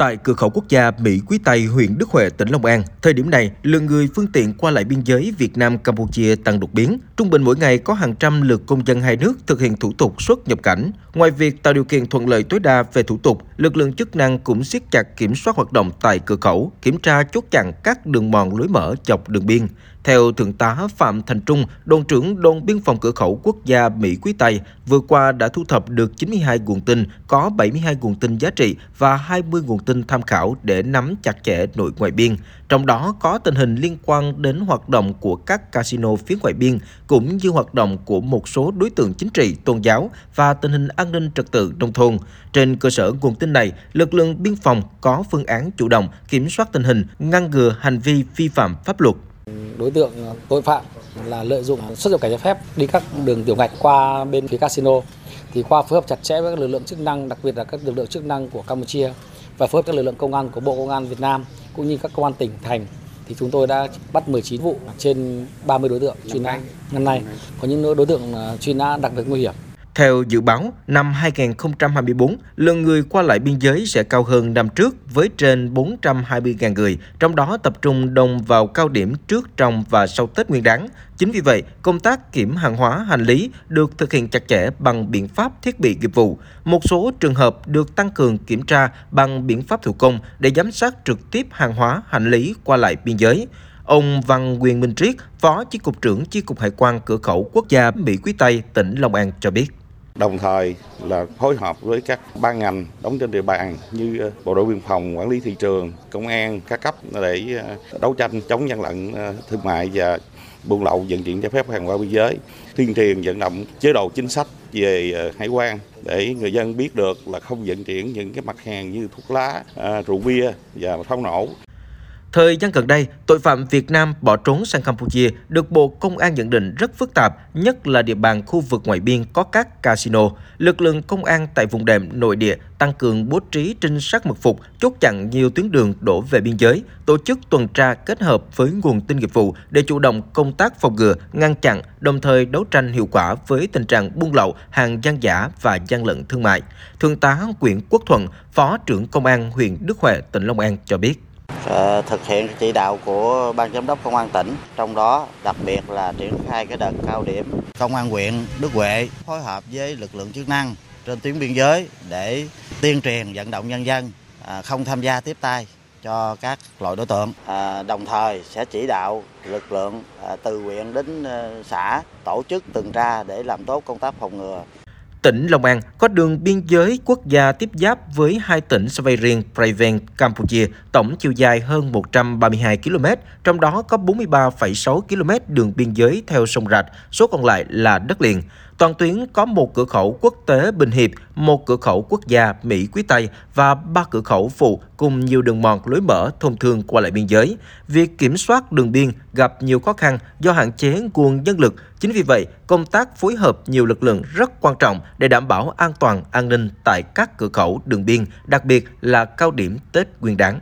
Tại cửa khẩu quốc gia Mỹ Quý Tây, huyện Đức Huệ, tỉnh Long An, thời điểm này, lượng người phương tiện qua lại biên giới Việt Nam Campuchia tăng đột biến. Trung bình mỗi ngày có hàng trăm lượt công dân hai nước thực hiện thủ tục xuất nhập cảnh. Ngoài việc tạo điều kiện thuận lợi tối đa về thủ tục, lực lượng chức năng cũng siết chặt kiểm soát hoạt động tại cửa khẩu, kiểm tra chốt chặn các đường mòn lối mở dọc đường biên. Theo Thượng tá Phạm Thành Trung, đồn trưởng đồn biên phòng cửa khẩu quốc gia Mỹ Quý Tây, vừa qua đã thu thập được 92 nguồn tin, có 72 nguồn tin giá trị và 20 nguồn tin tin tham khảo để nắm chặt chẽ nội ngoại biên. Trong đó có tình hình liên quan đến hoạt động của các casino phía ngoại biên, cũng như hoạt động của một số đối tượng chính trị, tôn giáo và tình hình an ninh trật tự nông thôn. Trên cơ sở nguồn tin này, lực lượng biên phòng có phương án chủ động kiểm soát tình hình, ngăn ngừa hành vi vi phạm pháp luật đối tượng tội phạm là lợi dụng xuất nhập cảnh trái phép đi các đường tiểu ngạch qua bên phía casino thì qua phối hợp chặt chẽ với các lực lượng chức năng đặc biệt là các lực lượng chức năng của Campuchia và phối hợp các lực lượng công an của Bộ Công an Việt Nam cũng như các công an tỉnh thành thì chúng tôi đã bắt 19 vụ trên 30 đối tượng truy nã năm nay. có những đối tượng truy nã đặc biệt nguy hiểm theo dự báo, năm 2024, lượng người qua lại biên giới sẽ cao hơn năm trước với trên 420.000 người, trong đó tập trung đông vào cao điểm trước, trong và sau Tết Nguyên đán. Chính vì vậy, công tác kiểm hàng hóa hành lý được thực hiện chặt chẽ bằng biện pháp thiết bị nghiệp vụ. Một số trường hợp được tăng cường kiểm tra bằng biện pháp thủ công để giám sát trực tiếp hàng hóa hành lý qua lại biên giới. Ông Văn Quyền Minh Triết, Phó Chi cục trưởng Chi cục Hải quan Cửa khẩu Quốc gia Mỹ Quý Tây, tỉnh Long An cho biết đồng thời là phối hợp với các ban ngành đóng trên địa bàn như ờ, bộ đội biên phòng, quản lý thị trường, công an các cấp để ờ, đấu tranh chống gian lận ờ, thương mại và buôn lậu vận chuyển trái phép hàng qua biên giới, tuyên truyền vận động chế độ chính sách về hải quan để người dân biết được là không vận chuyển những cái mặt hàng như thuốc lá rượu bia và pháo nổ. Thời gian gần đây, tội phạm Việt Nam bỏ trốn sang Campuchia được Bộ Công an nhận định rất phức tạp, nhất là địa bàn khu vực ngoại biên có các casino. Lực lượng công an tại vùng đệm nội địa tăng cường bố trí trinh sát mật phục, chốt chặn nhiều tuyến đường đổ về biên giới, tổ chức tuần tra kết hợp với nguồn tin nghiệp vụ để chủ động công tác phòng ngừa, ngăn chặn, đồng thời đấu tranh hiệu quả với tình trạng buôn lậu, hàng gian giả và gian lận thương mại. Thượng tá Nguyễn Quốc Thuận, Phó trưởng Công an huyện Đức Huệ, tỉnh Long An cho biết. Thực hiện chỉ đạo của ban giám đốc công an tỉnh trong đó đặc biệt là triển khai cái đợt cao điểm công an huyện Đức Huệ phối hợp với lực lượng chức năng trên tuyến biên giới để tuyên truyền vận động nhân dân à, không tham gia tiếp tay cho các loại đối tượng. À, đồng thời sẽ chỉ đạo lực lượng à, từ huyện đến à, xã tổ chức tuần tra để làm tốt công tác phòng ngừa Tỉnh Long An có đường biên giới quốc gia tiếp giáp với hai tỉnh Svay Rieng, Preven, Campuchia, tổng chiều dài hơn 132 km, trong đó có 43,6 km đường biên giới theo sông Rạch, số còn lại là đất liền. Toàn tuyến có một cửa khẩu quốc tế Bình Hiệp, một cửa khẩu quốc gia Mỹ Quý Tây và ba cửa khẩu phụ cùng nhiều đường mòn lối mở thông thường qua lại biên giới. Việc kiểm soát đường biên gặp nhiều khó khăn do hạn chế nguồn nhân lực. Chính vì vậy, công tác phối hợp nhiều lực lượng rất quan trọng để đảm bảo an toàn an ninh tại các cửa khẩu đường biên, đặc biệt là cao điểm Tết Nguyên đán.